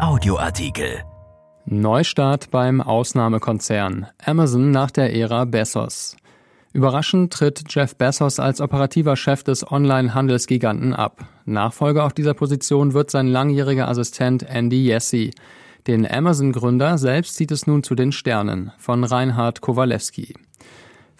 Audioartikel. Neustart beim Ausnahmekonzern. Amazon nach der Ära Bezos. Überraschend tritt Jeff Bezos als operativer Chef des Online-Handelsgiganten ab. Nachfolger auf dieser Position wird sein langjähriger Assistent Andy Jassy. Den Amazon-Gründer selbst zieht es nun zu den Sternen von Reinhard Kowalewski.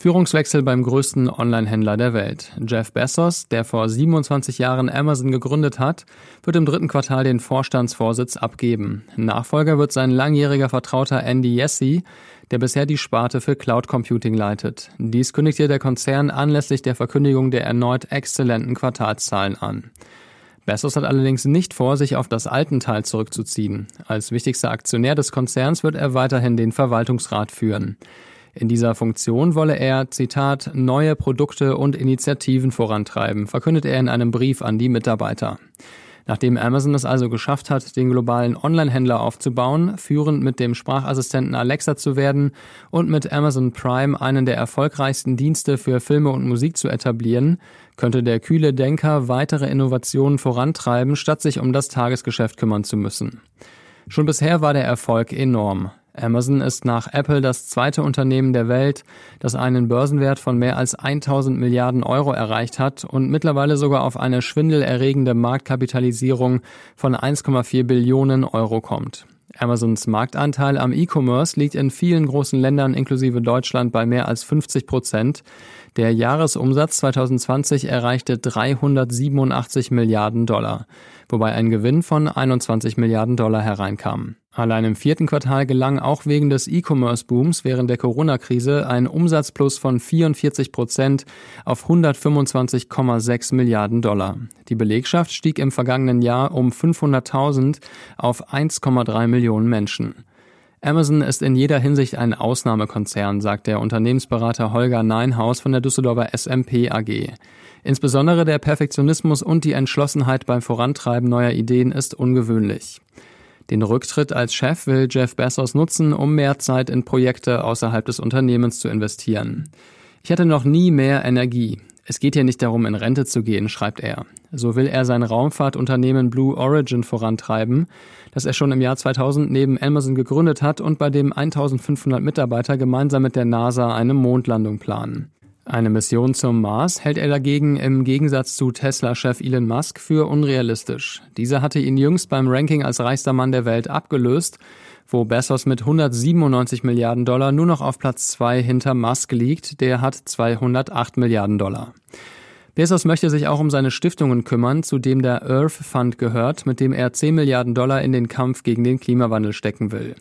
Führungswechsel beim größten Online-Händler der Welt. Jeff Bezos, der vor 27 Jahren Amazon gegründet hat, wird im dritten Quartal den Vorstandsvorsitz abgeben. Nachfolger wird sein langjähriger Vertrauter Andy Jassy, der bisher die Sparte für Cloud Computing leitet. Dies kündigte der Konzern anlässlich der Verkündigung der erneut exzellenten Quartalszahlen an. Bezos hat allerdings nicht vor, sich auf das Altenteil zurückzuziehen. Als wichtigster Aktionär des Konzerns wird er weiterhin den Verwaltungsrat führen. In dieser Funktion wolle er, Zitat, neue Produkte und Initiativen vorantreiben, verkündet er in einem Brief an die Mitarbeiter. Nachdem Amazon es also geschafft hat, den globalen Online-Händler aufzubauen, führend mit dem Sprachassistenten Alexa zu werden und mit Amazon Prime einen der erfolgreichsten Dienste für Filme und Musik zu etablieren, könnte der kühle Denker weitere Innovationen vorantreiben, statt sich um das Tagesgeschäft kümmern zu müssen. Schon bisher war der Erfolg enorm. Amazon ist nach Apple das zweite Unternehmen der Welt, das einen Börsenwert von mehr als 1000 Milliarden Euro erreicht hat und mittlerweile sogar auf eine schwindelerregende Marktkapitalisierung von 1,4 Billionen Euro kommt. Amazons Marktanteil am E-Commerce liegt in vielen großen Ländern inklusive Deutschland bei mehr als 50 Prozent. Der Jahresumsatz 2020 erreichte 387 Milliarden Dollar, wobei ein Gewinn von 21 Milliarden Dollar hereinkam. Allein im vierten Quartal gelang auch wegen des E-Commerce-Booms während der Corona-Krise ein Umsatzplus von 44 Prozent auf 125,6 Milliarden Dollar. Die Belegschaft stieg im vergangenen Jahr um 500.000 auf 1,3 Millionen Menschen. Amazon ist in jeder Hinsicht ein Ausnahmekonzern, sagt der Unternehmensberater Holger Neinhaus von der Düsseldorfer SMP AG. Insbesondere der Perfektionismus und die Entschlossenheit beim Vorantreiben neuer Ideen ist ungewöhnlich. Den Rücktritt als Chef will Jeff Bezos nutzen, um mehr Zeit in Projekte außerhalb des Unternehmens zu investieren. Ich hatte noch nie mehr Energie. Es geht hier nicht darum, in Rente zu gehen, schreibt er. So will er sein Raumfahrtunternehmen Blue Origin vorantreiben, das er schon im Jahr 2000 neben Amazon gegründet hat und bei dem 1500 Mitarbeiter gemeinsam mit der NASA eine Mondlandung planen. Eine Mission zum Mars hält er dagegen im Gegensatz zu Tesla-Chef Elon Musk für unrealistisch. Dieser hatte ihn jüngst beim Ranking als reichster Mann der Welt abgelöst, wo Bezos mit 197 Milliarden Dollar nur noch auf Platz zwei hinter Musk liegt, der hat 208 Milliarden Dollar. Bezos möchte sich auch um seine Stiftungen kümmern, zu dem der Earth Fund gehört, mit dem er 10 Milliarden Dollar in den Kampf gegen den Klimawandel stecken will.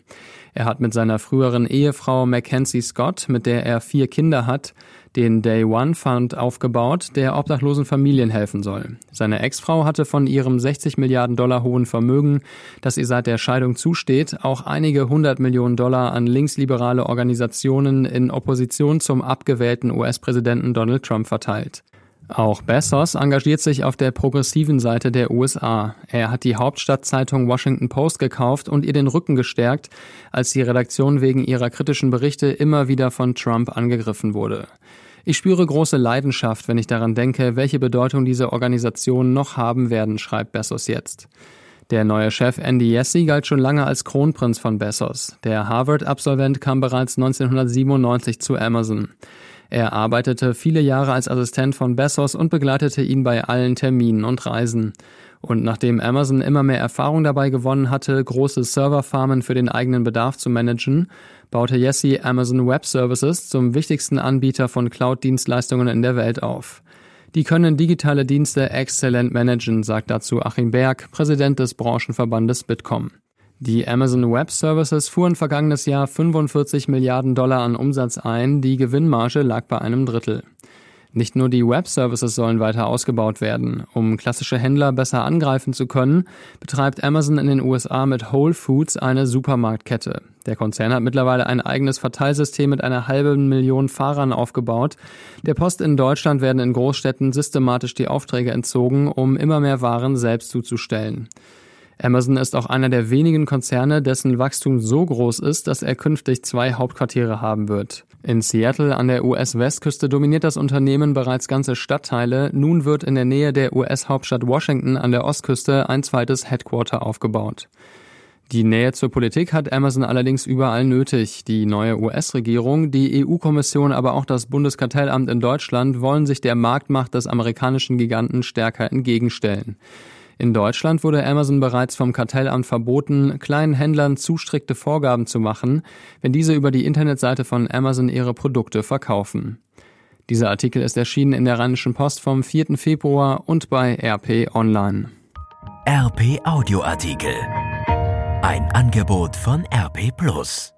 Er hat mit seiner früheren Ehefrau Mackenzie Scott, mit der er vier Kinder hat, den Day One Fund aufgebaut, der obdachlosen Familien helfen soll. Seine Ex-Frau hatte von ihrem 60 Milliarden Dollar hohen Vermögen, das ihr seit der Scheidung zusteht, auch einige hundert Millionen Dollar an linksliberale Organisationen in Opposition zum abgewählten US-Präsidenten Donald Trump verteilt. Auch Bezos engagiert sich auf der progressiven Seite der USA. Er hat die Hauptstadtzeitung Washington Post gekauft und ihr den Rücken gestärkt, als die Redaktion wegen ihrer kritischen Berichte immer wieder von Trump angegriffen wurde. Ich spüre große Leidenschaft, wenn ich daran denke, welche Bedeutung diese Organisationen noch haben werden, schreibt Bezos jetzt. Der neue Chef Andy Jassy galt schon lange als Kronprinz von Bezos. Der Harvard-Absolvent kam bereits 1997 zu Amazon. Er arbeitete viele Jahre als Assistent von Bezos und begleitete ihn bei allen Terminen und Reisen. Und nachdem Amazon immer mehr Erfahrung dabei gewonnen hatte, große Serverfarmen für den eigenen Bedarf zu managen, baute Jesse Amazon Web Services zum wichtigsten Anbieter von Cloud-Dienstleistungen in der Welt auf. Die können digitale Dienste exzellent managen, sagt dazu Achim Berg, Präsident des Branchenverbandes Bitkom. Die Amazon Web Services fuhren vergangenes Jahr 45 Milliarden Dollar an Umsatz ein, die Gewinnmarge lag bei einem Drittel. Nicht nur die Web Services sollen weiter ausgebaut werden. Um klassische Händler besser angreifen zu können, betreibt Amazon in den USA mit Whole Foods eine Supermarktkette. Der Konzern hat mittlerweile ein eigenes Verteilsystem mit einer halben Million Fahrern aufgebaut. Der Post in Deutschland werden in Großstädten systematisch die Aufträge entzogen, um immer mehr Waren selbst zuzustellen. Amazon ist auch einer der wenigen Konzerne, dessen Wachstum so groß ist, dass er künftig zwei Hauptquartiere haben wird. In Seattle an der US-Westküste dominiert das Unternehmen bereits ganze Stadtteile. Nun wird in der Nähe der US-Hauptstadt Washington an der Ostküste ein zweites Headquarter aufgebaut. Die Nähe zur Politik hat Amazon allerdings überall nötig. Die neue US-Regierung, die EU-Kommission, aber auch das Bundeskartellamt in Deutschland wollen sich der Marktmacht des amerikanischen Giganten stärker entgegenstellen. In Deutschland wurde Amazon bereits vom Kartellamt verboten, kleinen Händlern zu strikte Vorgaben zu machen, wenn diese über die Internetseite von Amazon ihre Produkte verkaufen. Dieser Artikel ist erschienen in der Rheinischen Post vom 4. Februar und bei RP Online. RP Audioartikel. Ein Angebot von RP Plus.